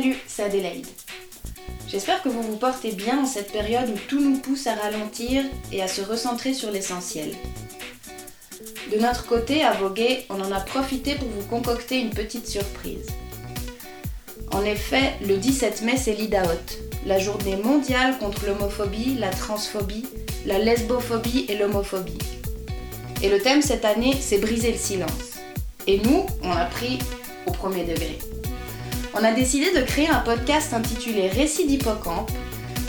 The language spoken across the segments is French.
Salut, c'est Adélaïde. J'espère que vous vous portez bien dans cette période où tout nous pousse à ralentir et à se recentrer sur l'essentiel. De notre côté, à Voguer, on en a profité pour vous concocter une petite surprise. En effet, le 17 mai, c'est l'Idaot, la journée mondiale contre l'homophobie, la transphobie, la lesbophobie et l'homophobie. Et le thème cette année, c'est briser le silence. Et nous, on l'a pris au premier degré. On a décidé de créer un podcast intitulé Récits d'hippocampe,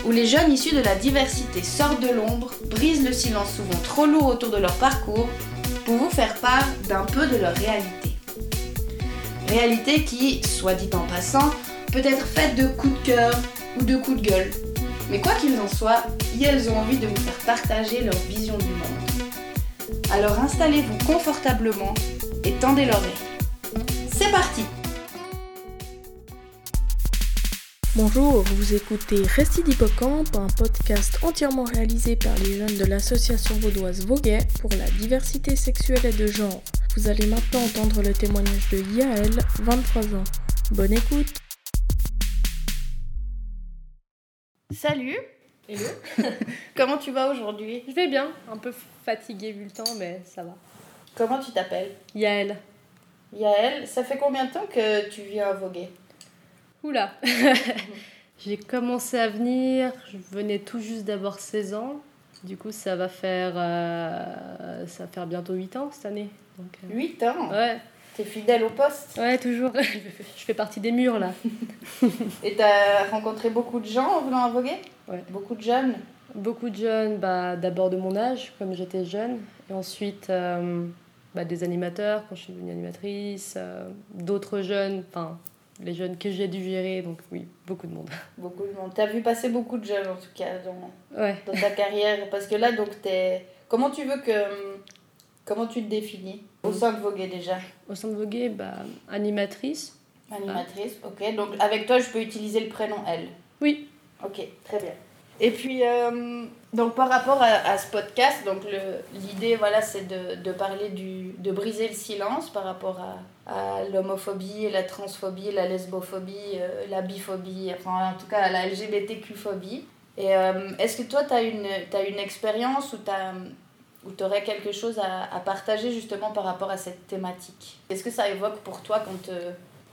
où les jeunes issus de la diversité sortent de l'ombre, brisent le silence souvent trop lourd autour de leur parcours, pour vous faire part d'un peu de leur réalité. Réalité qui, soit dit en passant, peut être faite de coups de cœur ou de coups de gueule. Mais quoi qu'il en soit, elles ont envie de vous faire partager leur vision du monde. Alors installez-vous confortablement et tendez l'oreille. C'est parti Bonjour, vous écoutez Resti d'Hippocampe, un podcast entièrement réalisé par les jeunes de l'association vaudoise Voguet pour la diversité sexuelle et de genre. Vous allez maintenant entendre le témoignage de Yael, 23 ans. Bonne écoute Salut Hello Comment tu vas aujourd'hui? Je vais bien, un peu fatiguée vu le temps, mais ça va. Comment tu t'appelles? Yael. Yael, ça fait combien de temps que tu viens à Voguer Oula J'ai commencé à venir, je venais tout juste d'avoir 16 ans. Du coup, ça va faire, euh, ça va faire bientôt 8 ans cette année. Donc, euh, 8 ans Ouais, T'es fidèle au poste ouais, toujours. je fais partie des murs là. Et t'as rencontré beaucoup de gens en venant à Voguer Ouais. Beaucoup de jeunes Beaucoup de jeunes, bah, d'abord de mon âge, comme j'étais jeune, et ensuite euh, bah, des animateurs quand je suis devenue animatrice, euh, d'autres jeunes, enfin les jeunes que j'ai dû gérer, donc oui, beaucoup de monde. Beaucoup de monde. T'as vu passer beaucoup de jeunes en tout cas dans, Ouais. dans ta carrière Parce que là, donc, t'es. Comment tu veux que. Comment tu te définis? Au sein de Voguer déjà Au sein de Voguer, bah, animatrice. Animatrice, ok. Donc avec toi, je peux utiliser le prénom elle. Oui, Ok, très bien. Et puis, euh, donc par rapport à, ce podcast, donc l'idée, voilà, c'est de, de parler du, de briser le silence par rapport à, à l'homophobie, la transphobie, la lesbophobie, euh, la biphobie, enfin en tout cas la LGBTQ-phobie. Et euh, est-ce que toi, tu as une, une expérience ou tu aurais quelque chose à, à partager justement par rapport à cette thématique? Qu'est-ce que ça évoque pour toi quand,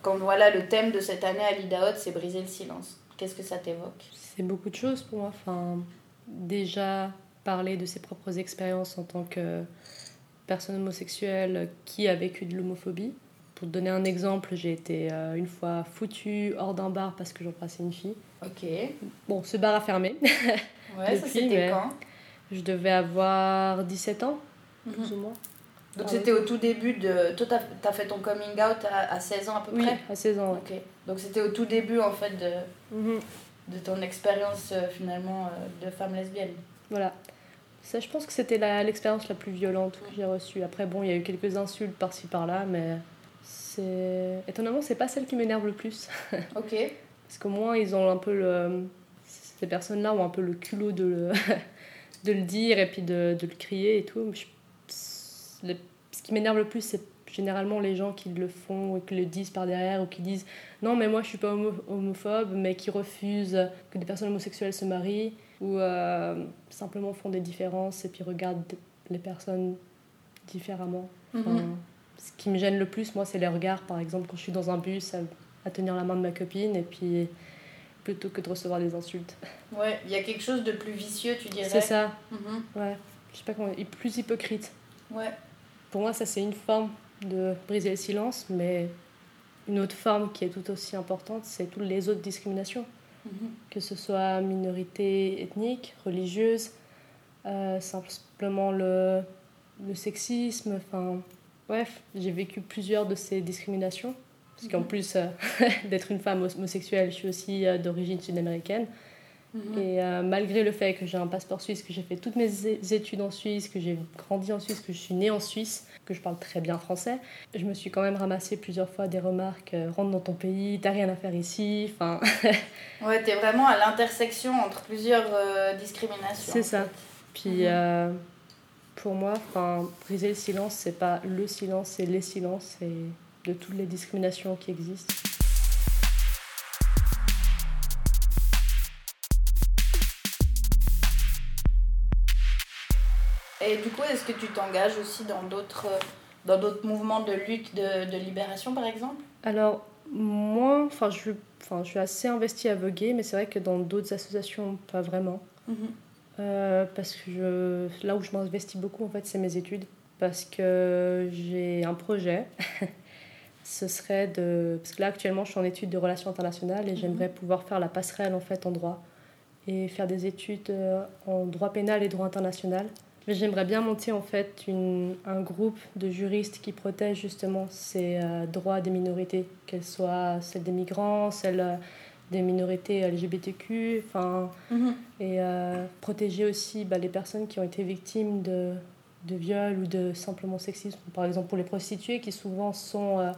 quand voilà, le thème de cette année à l'IDAOT, c'est briser le silence? Qu'est-ce que ça t'évoque? C'est beaucoup de choses pour moi. Enfin, déjà parler de ses propres expériences en tant que personne homosexuelle qui a vécu de l'homophobie. Pour te donner un exemple, j'ai été euh, une fois foutue hors d'un bar parce que j'embrassais une fille. Ok. Ouais, Bon, ce bar a fermé. ça Depuis, c'était mais- quand? Je devais avoir 17 ans, plus ou moins. Donc Ah, c'était au tout début de... Toi, t'as as fait ton coming out à, à 16 ans à peu Oui, près à 16 ans. Ok. Donc c'était au tout début en fait de, Mhm. de ton expérience euh, finalement euh, de femme lesbienne. Voilà. Ça, je pense que c'était l'expérience la plus violente que j'ai reçue. Après, bon, il y a eu quelques insultes par-ci par-là, mais c'est. Étonnamment, c'est pas celle qui m'énerve le plus. Ok. Parce qu'au moins, ils ont un peu le. Ces personnes-là ont un peu le culot de le, de le dire et puis de, de le crier et tout. Je- Ce qui m'énerve le plus, c'est généralement les gens qui le font et qui le disent par derrière ou qui disent non, mais moi je suis pas homo- homophobe, mais qui refusent que des personnes homosexuelles se marient ou euh, simplement font des différences et puis regardent les personnes différemment. Enfin, Mhm. Ce qui me gêne le plus, moi, c'est les regards. Par exemple, quand je suis dans un bus, à, à tenir la main de ma copine, et puis plutôt que de recevoir des insultes. Ouais, il y a quelque chose de plus vicieux, tu dirais. C'est ça, Mhm. ouais. Je sais pas comment. et Plus hypocrite. Ouais. Pour moi, ça, c'est une forme de briser le silence, mais une autre forme qui est tout aussi importante, c'est toutes les autres discriminations. Mhm. Que ce soit minorité ethnique, religieuse, euh, simplement le, le sexisme, enfin. Bref, j'ai vécu plusieurs de ces discriminations. Parce qu'en Mhm. plus euh, d'être une femme homosexuelle, je suis aussi euh, d'origine sud-américaine. Mhm. Et euh, malgré le fait que j'ai un passeport suisse, que j'ai fait toutes mes études en Suisse, que j'ai grandi en Suisse, que je suis née en Suisse, que je parle très bien français, je me suis quand même ramassé plusieurs fois des remarques euh, rentre dans ton pays, t'as rien à faire ici. Enfin, Ouais, t'es vraiment à l'intersection entre plusieurs euh, discriminations. C'est ça. fait. puis Mhm. pour moi, briser le silence, c'est pas le silence, c'est les silences et de toutes les discriminations qui existent. Et du coup, est-ce que tu t'engages aussi dans d'autres dans d'autres mouvements de lutte, de, de libération par exemple? Alors, moi, enfin, je, enfin, je suis assez investie à voguer, mais c'est vrai que dans d'autres associations, pas vraiment. Mhm. Euh, parce que je, là où je m'investis beaucoup, en fait, c'est mes études. Parce que j'ai un projet. Ce serait de. Parce que là, actuellement, je suis en études de relations internationales et Mhm. j'aimerais pouvoir faire la passerelle, en fait, en droit. Et faire des études euh, en droit pénal et droit international. Mais j'aimerais bien monter, en fait, une, un groupe de juristes qui protègent justement ces euh, droits des minorités, qu'elles soient celles des migrants, celles euh, des minorités LGBTQ, enfin Mhm. et euh, protéger aussi bah, les personnes qui ont été victimes de, de viol ou de simplement sexisme. Par exemple, pour les prostituées, qui souvent sont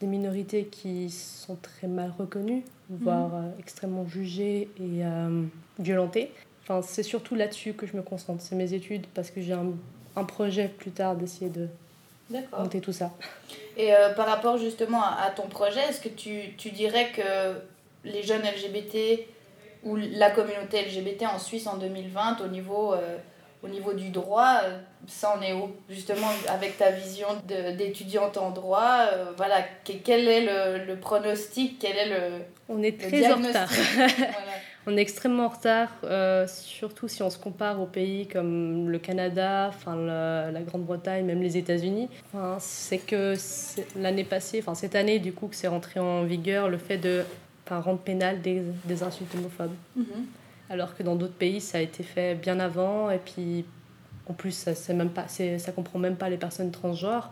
des minorités qui sont très mal reconnues, voire euh, extrêmement jugées et euh, violentées. Enfin, c'est surtout là-dessus que je me concentre. C'est mes études parce que j'ai un, un projet plus tard d'essayer de monter tout ça. Et euh, par rapport justement à, à ton projet, est-ce que tu, tu dirais que les jeunes LGBT ou la communauté LGBT en Suisse en 2020 au niveau, euh, au niveau du droit, euh, ça en est où? Justement avec ta vision d'étudiante en droit, euh, voilà, que- quel est le, le pronostic, quel est le, On est le très en retard. Voilà. On est extrêmement en retard, euh, surtout si on se compare aux pays comme le Canada, enfin la, la Grande-Bretagne, même les États-Unis. Enfin, c'est que l'année passée, enfin cette année du coup que c'est rentré en vigueur le fait de enfin, rendre pénal des, des insultes homophobes. Mhm. Alors que dans d'autres pays ça a été fait bien avant et puis en plus ça même pas c'est- ça comprend même pas les personnes transgenres.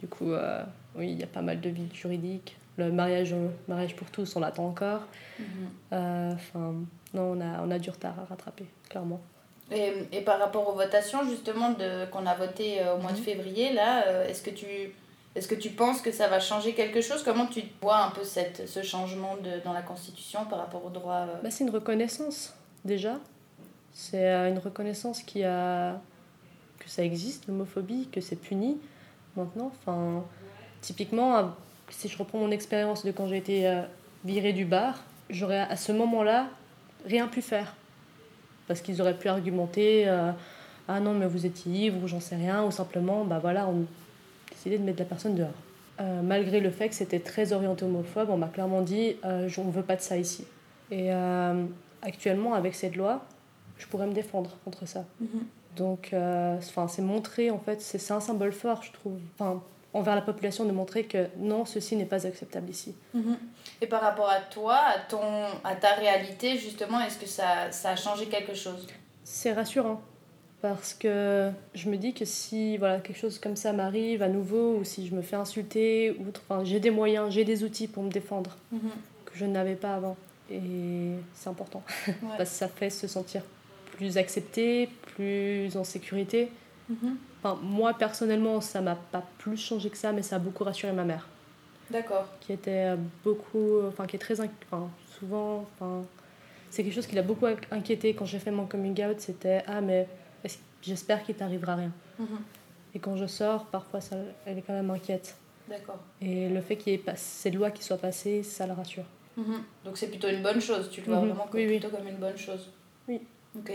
Du coup euh, oui il y a pas mal de vides juridiques. Le mariage, mariage pour tous on l'attend encore. Mhm. Euh, Enfin, non, on a, on a du retard à rattraper, clairement. Et, et par rapport aux votations justement qu'on a voté euh, au mois de Mhm. février, là, euh, est-ce que, tu, est-ce que tu penses que ça va changer quelque chose? Comment tu vois un peu cette, ce changement de, dans la Constitution par rapport au droit Bah, c'est une reconnaissance, déjà. C'est une reconnaissance qui a... que ça existe, l'homophobie, que c'est puni maintenant. Enfin, typiquement, si je reprends mon expérience de quand j'ai été euh, virée du bar, j'aurais à ce moment-là rien pu faire. Parce qu'ils auraient pu argumenter euh, Ah non, mais vous étiez ivre, ou j'en sais rien, ou simplement, bah voilà, on a décidé de mettre la personne dehors. Euh, malgré le fait que c'était très orienté homophobe, on m'a clairement dit On ne veut pas de ça ici. Et actuellement, avec cette loi, je pourrais me défendre contre ça. Mhm. Donc, euh, enfin, c'est montrer, en fait, c'est c'est un symbole fort, je trouve, enfin, envers la population, de montrer que non, ceci n'est pas acceptable ici. Mhm. Et par rapport à toi, à, ton, à ta réalité, justement, est-ce que ça, ça a changé quelque chose? C'est rassurant, parce que je me dis que si voilà, quelque chose comme ça m'arrive à nouveau, ou si je me fais insulter, ou enfin, j'ai des moyens, j'ai des outils pour me défendre, que je n'avais pas avant. Et c'est important, Ouais. parce que ça fait se sentir plus accepté, plus en sécurité. Mhm. Enfin, moi, personnellement, ça m'a pas plus changé que ça, mais ça a beaucoup rassuré ma mère, D'accord. qui était euh, beaucoup, enfin, qui est très, enfin, souvent, enfin, c'est quelque chose qui l'a beaucoup inquiété quand j'ai fait mon coming out, c'était ah mais j'espère qu'il t'arrivera rien. Mhm. Et quand je sors, parfois, ça, elle est quand même inquiète. D'accord. Et le fait qu'il y ait pas, cette loi qui soit passée, ça la rassure. Mhm. Donc c'est plutôt une bonne chose, tu le vois Mhm. vraiment comme, Oui, oui. plutôt comme une bonne chose. Oui. Ok.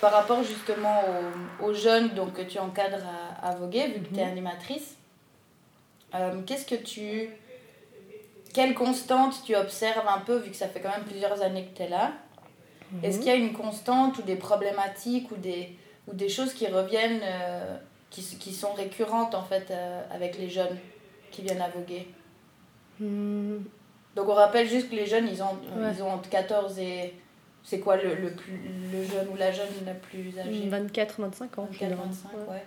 Par rapport justement aux, aux jeunes donc, que tu encadres à, à Voguer, vu que tu es Mhm. animatrice, euh, qu'est-ce que tu. Quelle constante tu observes un peu, vu que ça fait quand même plusieurs années que tu es là Est-ce qu'il y a une constante ou des problématiques ou des, ou des choses qui reviennent, euh, qui, qui sont récurrentes en fait euh, avec les jeunes qui viennent à voguer Hmm, Donc on rappelle juste que les jeunes, ils ont, Ouais. ils ont entre 14 et... C'est quoi le, le, plus, le jeune ou la jeune la plus âgée 24, 25 ans. 24, généralement. 25, Ouais. ouais.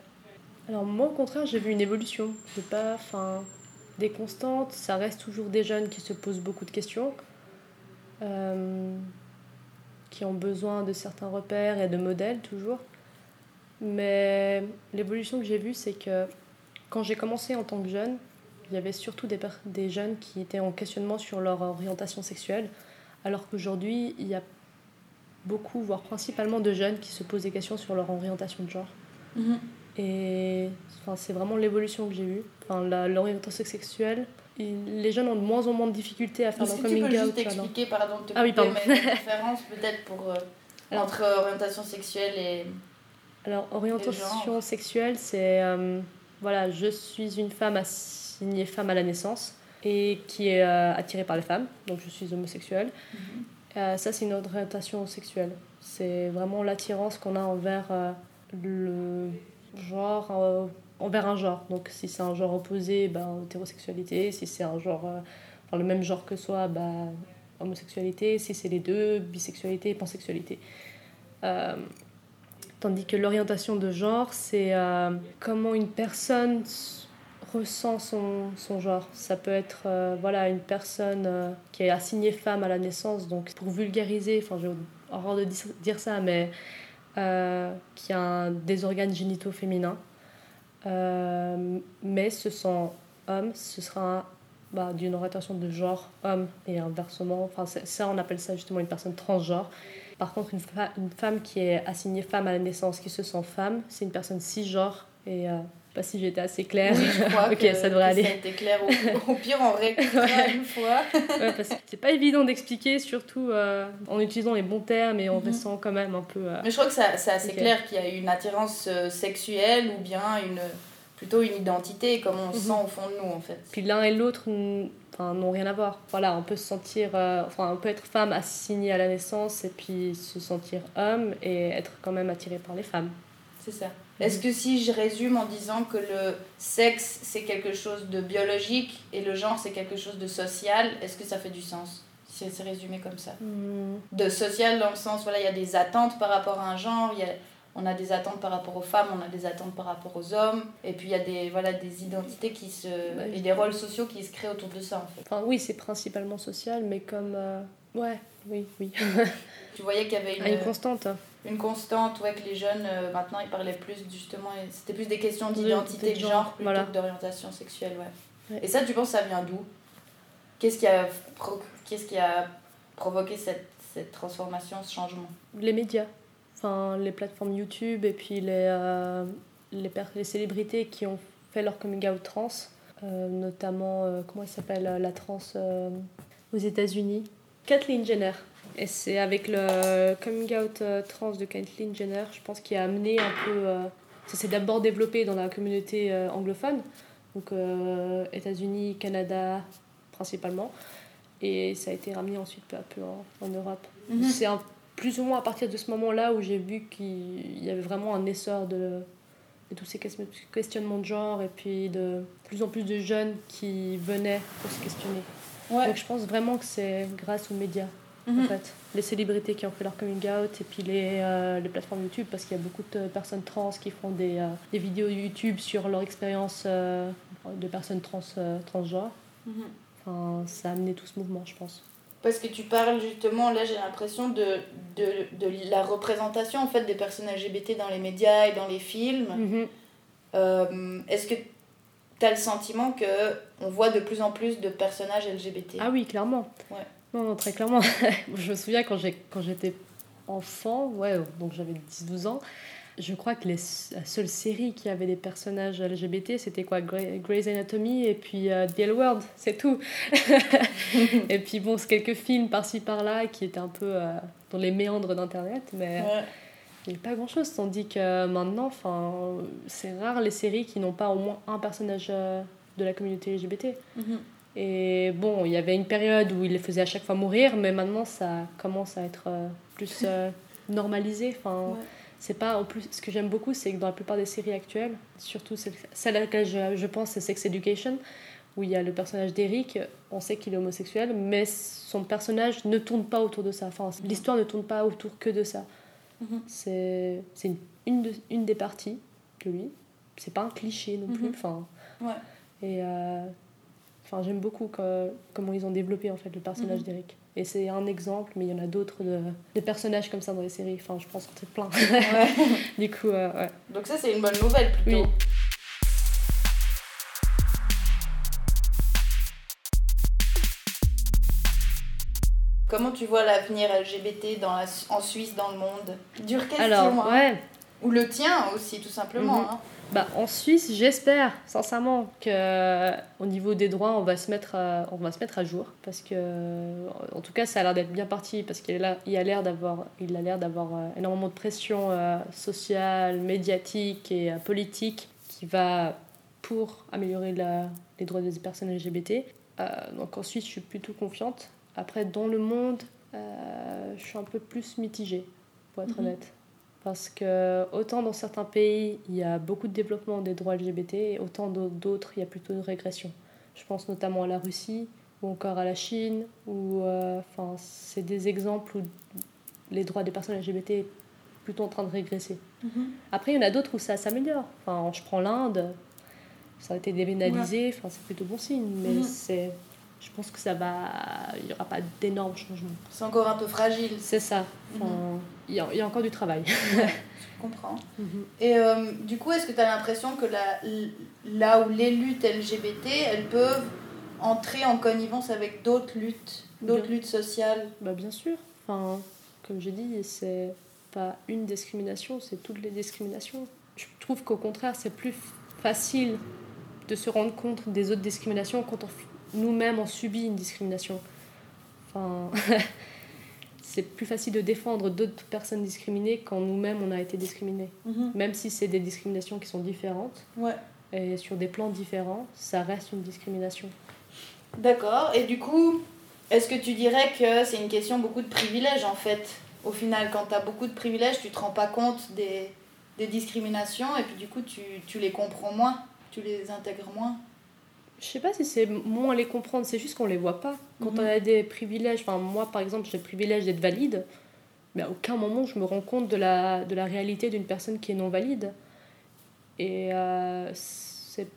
Alors moi au contraire j'ai vu une évolution. C'est pas enfin des constantes, ça reste toujours des jeunes qui se posent beaucoup de questions, euh, qui ont besoin de certains repères et de modèles toujours. Mais l'évolution que j'ai vue c'est que quand j'ai commencé en tant que jeune, il y avait surtout des, des jeunes qui étaient en questionnement sur leur orientation sexuelle, alors qu'aujourd'hui il y a beaucoup, voire principalement de jeunes qui se posent des questions sur leur orientation de genre. Mhm. Et enfin, c'est vraiment l'évolution que j'ai eue. Enfin, l'orientation sexuelle, les jeunes ont de moins en moins de difficultés à faire leur Est-ce que tu coming peux out. juste expliquer, pardon, de te Ah oui, pardon. mais différence peut-être pour, euh, Alors- entre orientation sexuelle et... Alors, orientation sexuelle, c'est. euh, voilà, je suis une femme assignée femme à la naissance et qui est euh, attirée par les femmes, donc je suis homosexuelle. Euh, ça, c'est une orientation sexuelle. C'est vraiment l'attirance qu'on a envers euh, le genre, euh, envers un genre. Donc, si c'est un genre opposé, ben, hétérosexualité. Si c'est un genre, enfin, le même genre que soi, ben, homosexualité. Si c'est les deux, bisexualité et pansexualité. Tandis que l'orientation de genre, c'est comment une personne ressent son, son genre. Ça peut être euh, voilà, une personne euh, qui est assignée femme à la naissance, donc pour vulgariser, enfin j'ai horreur de dire ça, mais euh, qui a un- des organes génitaux féminins, mais se sent homme, ce sera bah, d'une orientation de genre homme et inversement. Enfin, ça, on appelle ça justement une personne transgenre. Par contre, une, une femme qui est assignée femme à la naissance, qui se sent femme, c'est une personne cisgenre. Et pas si j'étais assez claire. Oui, je crois Ok, que, ça devrait aller. ça a été clair. Au, au pire, on réécoutera une fois. Ouais, parce que c'est pas évident d'expliquer, surtout euh, en utilisant les bons termes et en Mhm. restant quand même un peu. euh, Mais je crois que c'est assez clair qu'il y a une attirance euh, sexuelle ou bien une, plutôt une identité, comme on se Mhm. sent au fond de nous, en fait. Puis l'un et l'autre n'ont rien à voir. Voilà, on peut se sentir. enfin, on peut être femme assignée à la naissance et puis se sentir homme et être quand même attiré par les femmes. C'est ça. Est-ce que si je résume en disant que le sexe, c'est quelque chose de biologique et le genre, c'est quelque chose de social, est-ce que ça fait du sens Si c'est résumé comme ça. Hmm. De social dans le sens, voilà, il y a des attentes par rapport à un genre, y a, on a des attentes par rapport aux femmes, on a des attentes par rapport aux hommes, et puis il y a des, voilà, des identités qui se, Bah, et des rôles sociaux qui se créent autour de ça, en fait. Enfin, oui, c'est principalement social, mais comme. euh, Ouais, oui, oui. Tu voyais qu'il y avait une une, constante. Une constante, ouais, que les jeunes, euh, maintenant, ils parlaient plus, justement, c'était plus des questions De- d'identité de genre, plutôt voilà. que d'orientation sexuelle, ouais. Ouais. Et ça, tu penses, ça vient d'où? Qu'est-ce qui a, qu'est-ce qui a provoqué cette, cette transformation, ce changement? Les médias. Enfin, les plateformes YouTube et puis les, euh, les, célébrités qui ont fait leur coming out trans. euh, notamment, comment elle s'appelle, la trans aux États-Unis? Kathleen Jenner. Et c'est avec le coming out euh, trans de Kathleen Jenner, je pense, qui a amené un peu. euh, ça s'est d'abord développé dans la communauté euh, anglophone, donc États-Unis, Canada principalement. Et ça a été ramené ensuite peu à peu en, en Europe. C'est un- plus ou moins à partir de ce moment-là où j'ai vu qu'il y avait vraiment un essor de, de tous ces ques- questionnements de genre et puis de plus en plus de jeunes qui venaient pour se questionner. Ouais. Donc je pense vraiment que c'est grâce aux médias, en Mhm. fait. Les célébrités qui ont fait leur coming out et puis les, euh, les plateformes YouTube parce qu'il y a beaucoup de personnes trans qui font des, euh, des vidéos YouTube sur leur expérience euh, de personnes trans, transgenres. Mhm. Enfin, ça a amené tout ce mouvement, je pense. Parce que tu parles justement, là j'ai l'impression de, de, de la représentation en fait des personnes LGBT dans les médias et dans les films. Mhm. Est-ce que tu as le sentiment que on voit de plus en plus de personnages LGBT Ah oui, clairement. Ouais. Non, non, très clairement. je me souviens quand j'ai- quand j'étais enfant, ouais, donc j'avais 10-12 ans, je crois que les, la seule série qui avait des personnages LGBT, c'était quoi? Grey- Grey's Anatomy et puis euh, The L World, c'est tout. et puis bon, c'est quelques films par-ci par-là qui étaient un peu euh, dans les méandres d'Internet, mais Ouais. il n'y a pas grand-chose. Tandis que maintenant, enfin, c'est rare les séries qui n'ont pas au moins un personnage euh, de la communauté LGBT. Mhm. Et bon, il y avait une période où il les faisait à chaque fois mourir, mais maintenant ça commence à être euh, plus euh, normalisé. Enfin, Ouais. c'est pas en plus. Ce que j'aime beaucoup, c'est que dans la plupart des séries actuelles, surtout celle, celle à laquelle je, je pense, c'est Sex Education, où il y a le personnage d'Eric. On sait qu'il est homosexuel, mais son personnage ne tourne pas autour de ça. Enfin, l'histoire ne tourne pas autour que de ça. Mhm. C'est c'est une, une, de- une des parties de lui. C'est pas un cliché non plus. Mhm. Enfin, Ouais. et euh, enfin, j'aime beaucoup que- comment ils ont développé en fait le personnage Mhm. d'Eric. Et c'est un exemple, mais il y en a d'autres de, de personnages comme ça dans les séries. Enfin, je pense que c'est plein. Ouais. du coup, euh, ouais. Donc ça c'est une bonne nouvelle plutôt. Oui. Comment tu vois l'avenir LGBT dans la, en Suisse, dans le monde? Dure question. Alors, hein. ouais. Ou le tien aussi, tout simplement. Mhm. hein. Bah, en Suisse, j'espère sincèrement que au niveau des droits, on va se mettre à, on va se mettre à jour parce que en tout cas, ça a l'air d'être bien parti parce qu'il a, il a l'air d'avoir il a l'air d'avoir euh, énormément de pression euh, sociale, médiatique et euh, politique qui va pour améliorer la- les droits des personnes LGBT. Euh, donc en Suisse, je suis plutôt confiante. Après, dans le monde, euh, je suis un peu plus mitigée, pour être Mhm. honnête. Parce que autant dans certains pays, il y a beaucoup de développement des droits LGBT, et autant dans d'autres, il y a plutôt une régression. Je pense notamment à la Russie, ou encore à la Chine, où euh, c'est des exemples où les droits des personnes LGBT est plutôt en train de régresser. Après, il y en a d'autres où ça s'améliore. Enfin, je prends l'Inde, ça a été dépénalisé, enfin, c'est plutôt bon signe, mais Mhm. c'est... Je pense que ça va... Il n'y aura pas d'énormes changements. C'est encore un peu fragile, C'est ça. Enfin, Mhm. il, y a, il y a encore du travail. je comprends. Et euh, du coup, est-ce que tu as l'impression que la- là où les luttes LGBT, elles peuvent entrer en connivence avec d'autres luttes, d'autres luttes sociales? Bah bien sûr. Enfin, comme j'ai dit, c'est pas une discrimination, c'est toutes les discriminations. Je trouve qu'au contraire, c'est plus facile de se rendre compte des autres discriminations quand on, nous-mêmes on subit une discrimination. Enfin, c'est plus facile de défendre d'autres personnes discriminées quand nous-mêmes on a été discriminés. Même si c'est des discriminations qui sont différentes Ouais. et sur des plans différents, ça reste une discrimination. D'accord. Et du coup, est-ce que tu dirais que c'est une question beaucoup de privilèges en fait? Au final, quand tu as beaucoup de privilèges, tu te rends pas compte des, des discriminations et puis du coup, tu, tu les comprends moins, tu les intègres moins. Je sais pas si c'est moins les comprendre, c'est juste qu'on les voit pas. Quand Mhm. on a des privilèges, enfin moi par exemple j'ai le privilège d'être valide, mais à aucun moment je me rends compte de la, de la réalité d'une personne qui est non valide. Et euh, c'est.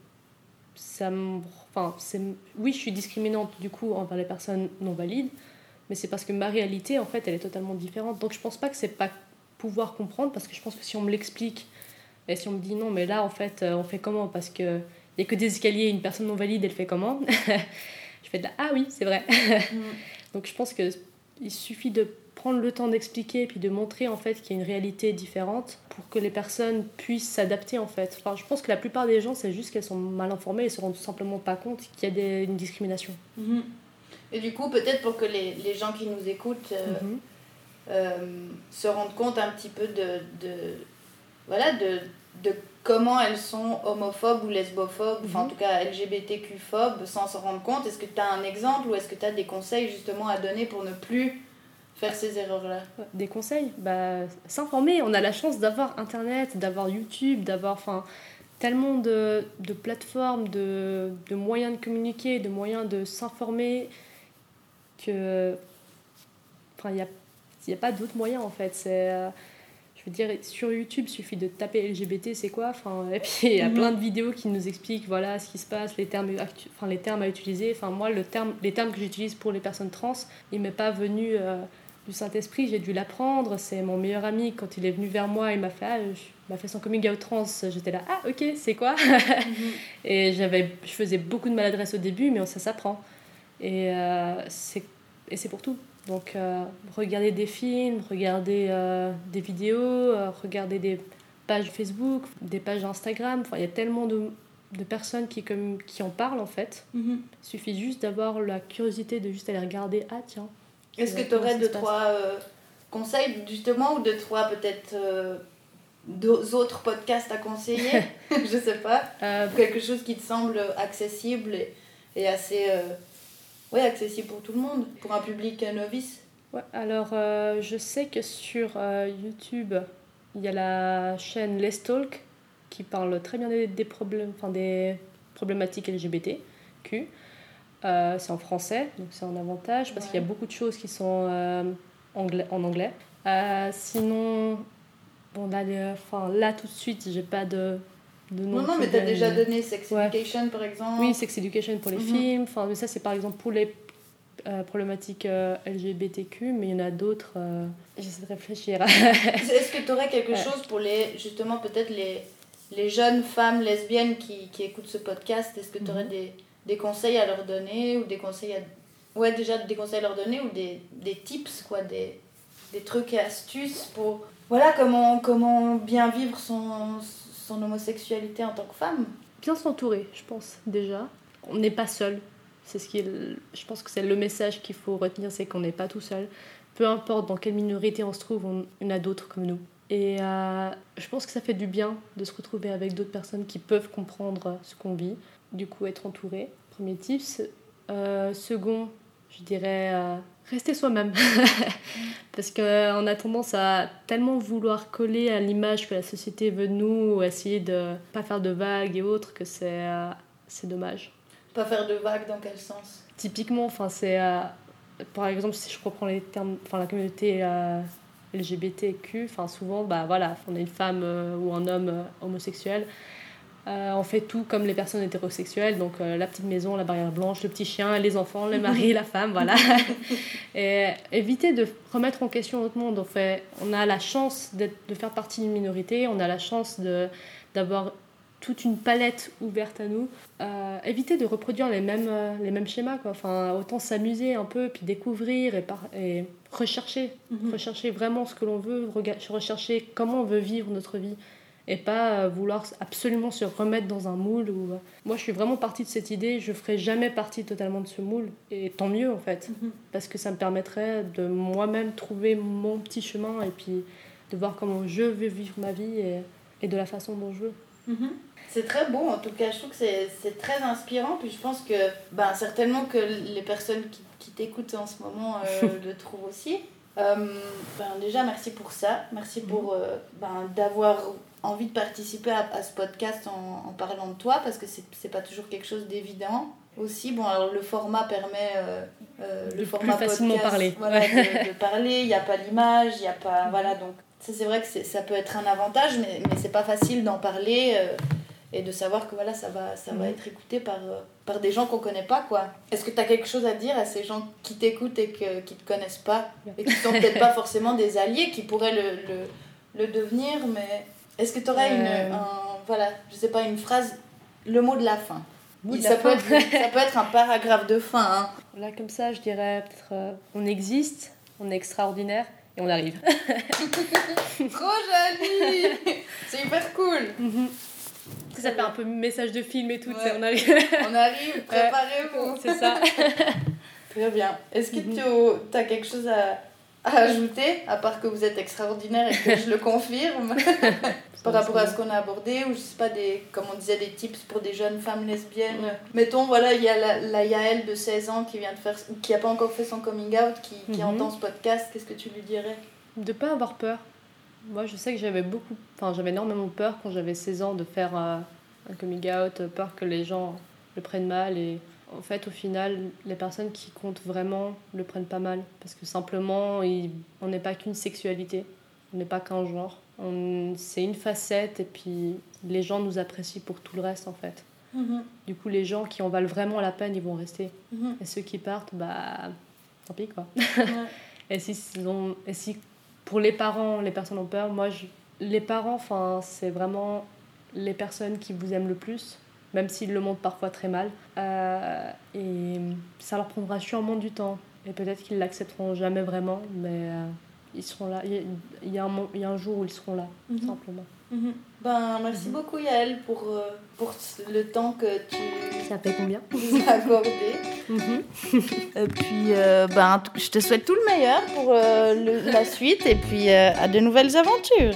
Ça me. Enfin, c'est. Oui, je suis discriminante du coup envers les personnes non valides, mais c'est parce que ma réalité en fait elle est totalement différente. Donc je pense pas que c'est pas pouvoir comprendre, parce que je pense que si on me l'explique, et si on me dit non, mais là en fait euh, on fait comment? Parce que. A que des escaliers, une personne non valide, elle fait comment Je fais de la Ah oui, c'est vrai. Donc je pense que il suffit de prendre le temps d'expliquer et puis de montrer en fait qu'il y a une réalité différente pour que les personnes puissent s'adapter en fait. Enfin, je pense que la plupart des gens, c'est juste qu'elles sont mal informées et se rendent tout simplement pas compte qu'il y a des, une discrimination. Et du coup, peut-être pour que les, les gens qui nous écoutent euh, Mhm. euh, se rendent compte un petit peu de, de voilà de, de comment elles sont homophobes ou lesbophobes, enfin en Mhm. tout cas LGBTQ-phobes sans s'en rendre compte. Est-ce que tu as un exemple ou est-ce que tu as des conseils justement à donner pour ne plus faire ces erreurs-là? Des conseils? Bah, S'informer. On a la chance d'avoir Internet, d'avoir YouTube, d'avoir tellement de, de plateformes, de, de moyens de communiquer, de moyens de s'informer que. Enfin, il n'y a, y a pas d'autres moyens en fait. C'est. euh, je veux dire, sur YouTube, il suffit de taper LGBT, c'est quoi enfin, Et puis, il y a Mhm. plein de vidéos qui nous expliquent voilà, ce qui se passe, les termes, enfin, les termes à utiliser. Enfin, moi, le terme, les termes que j'utilise pour les personnes trans, il m'est pas venu euh, du Saint-Esprit, j'ai dû l'apprendre. C'est mon meilleur ami, quand il est venu vers moi, il m'a fait, ah, m'a fait son coming out trans. J'étais là, ah, ok, c'est quoi? Et j'avais, je faisais beaucoup de maladresse au début, mais ça s'apprend. Et euh, c'est et c'est pour tout. Donc, euh, regarder des films, regarder euh, des vidéos, euh, regarder des pages Facebook, des pages Instagram. Enfin, il y a tellement de, de personnes qui, comme, qui en parlent en fait. Il suffit juste d'avoir la curiosité de juste aller regarder. Ah, tiens. Est-ce que tu aurais deux, trois euh, conseils justement ou deux, trois peut-être euh, deux autres podcasts à conseiller Je sais pas. Euh, quelque chose qui te semble accessible et, et assez euh, ouais, accessible pour tout le monde, pour un public euh, novice. Ouais, alors euh, je sais que sur euh, YouTube, il y a la chaîne Let's Talk qui parle très bien des, des problèmes, enfin des problématiques LGBTQ. Euh, c'est en français, donc c'est un avantage parce qu'il y a beaucoup de choses qui sont anglais, en anglais. Sinon, bon là, les- enfin, là tout de suite, j'ai pas de, de nom. Non, non, mais tu as déjà donné Sex Ouais. Education par exemple. oui, Sex Education pour les Mhm. films. Enfin, mais ça, c'est par exemple pour les euh, problématiques euh, LGBTQ, mais il y en a d'autres. euh, J'essaie de réfléchir. Est-ce que tu aurais quelque Ouais. chose pour les, justement, peut-être les, les jeunes femmes lesbiennes qui, qui écoutent ce podcast Est-ce que tu aurais Mhm. des, des conseils à leur donner ou des conseils à... Ouais, déjà des conseils à leur donner ou des, des tips, quoi, des, des trucs et astuces pour voilà comment, comment bien vivre son, son homosexualité en tant que femme. Bien s'entourer, je pense, déjà. On n'est pas seul. C'est ce qui je pense que c'est le message qu'il faut retenir, c'est qu'on n'est pas tout seul. Peu importe dans quelle minorité on se trouve, on, en a d'autres comme nous. Et euh, je pense que ça fait du bien de se retrouver avec d'autres personnes qui peuvent comprendre ce qu'on vit. Du coup, être entouré, premier tips. Euh, second, je dirais euh, rester soi-même. Parce qu'on a tendance à tellement vouloir coller à l'image que la société veut de nous, ou essayer de pas faire de vagues et autres, que c'est c'est dommage. Pas faire de vagues dans quel sens? Typiquement, enfin, c'est. par exemple, si je reprends les termes. Enfin, la communauté LGBTQ, enfin souvent, bah voilà, on est une femme euh, ou un homme euh, homosexuel. Euh, on fait tout comme les personnes hétérosexuelles, donc la petite maison, la barrière blanche, le petit chien, les enfants, le mari, la femme, voilà. Et éviter de remettre en question notre monde. On, fait, on a la chance de faire partie d'une minorité, on a la chance d'avoir toute une palette ouverte à nous. Euh, éviter de reproduire les mêmes, euh, les mêmes schémas. Quoi. Enfin, autant s'amuser un peu, puis découvrir et, par, et rechercher. Mhm. Rechercher vraiment ce que l'on veut, rechercher comment on veut vivre notre vie. Et pas euh, vouloir absolument se remettre dans un moule. Ou... Moi, je suis vraiment partie de cette idée. Je ne ferai jamais partie totalement de ce moule. Et tant mieux, en fait. Mhm. Parce que ça me permettrait de moi-même trouver mon petit chemin et puis de voir comment je veux vivre ma vie et, et de la façon dont je veux. Mhm. C'est très beau, en tout cas, je trouve que c'est très inspirant. Puis je pense que ben, certainement que les personnes qui, qui t'écoutent en ce moment euh, le trouvent aussi. Euh, ben, déjà, merci pour ça. Merci mhm. pour euh, ben, d'avoir envie de participer à, à ce podcast en, en, parlant de toi, parce que c'est pas toujours quelque chose d'évident aussi. Bon, alors le format permet le format plus facilement parler. Voilà, de, de, parler. Il n'y a pas l'image, il n'y a pas. Voilà, donc c'est vrai que ça peut être un avantage, mais, mais c'est pas facile d'en parler et de savoir que voilà, ça va, ça va mhm. être écouté par, euh, par des gens qu'on connaît pas. quoi. Est-ce que tu as quelque chose à dire à ces gens qui t'écoutent et que, qui te connaissent pas? Et qui sont peut-être pas forcément des alliés, qui pourraient le, le, le devenir, mais est-ce que tu aurais une, euh. un, voilà, je sais pas, une phrase, le mot de la fin? Ça, peut être, ça peut être un paragraphe de fin. Hein. Là, comme ça, je dirais peut-être euh, on existe, on est extraordinaire et on arrive. Trop joli C'est hyper cool mhm ça fait un peu message de film et tout. On arrive, on arrive préparez-vous. C'est ça. Très bien. Est-ce que mhm. tu as quelque chose à, à, ajouter, à part que vous êtes extraordinaire et que je le confirme, par rapport à ce qu'on a abordé, ou je sais pas, des, comme on disait, des tips pour des jeunes femmes lesbiennes. Mettons, voilà, il y a la, la, Yael de 16 ans qui vient de faire, qui n'a pas encore fait son coming out, qui, qui mhm. entend ce podcast, qu'est-ce que tu lui dirais? De pas avoir peur moi, je sais que j'avais beaucoup, enfin, j'avais énormément peur quand j'avais 16 ans de faire euh, un coming out, peur que les gens le prennent mal. Et en fait, au final, les personnes qui comptent vraiment le prennent pas mal. Parce que simplement, on n'est pas qu'une sexualité, on n'est pas qu'un genre. C'est une facette et puis les gens nous apprécient pour tout le reste en fait. Mm-hmm. Du coup, les gens qui en valent vraiment la peine, ils vont rester. Mm-hmm. Et ceux qui partent, bah, tant pis quoi. et, si, ont, et si pour les parents, les personnes ont peur. Moi, je, les parents, enfin, c'est vraiment les personnes qui vous aiment le plus, même s'ils le montrent parfois très mal. Euh, et ça leur prendra sûrement du temps. Et peut-être qu'ils l'accepteront jamais vraiment, mais euh, ils seront là. Il y, a un, il y a un jour où ils seront là, mhm. simplement. Mhm. Ben, merci mhm. beaucoup Yael pour, euh, pour le temps que tu ça fait combien nous as accordé. et puis ben, je te souhaite tout le meilleur pour la suite et puis à de nouvelles aventures.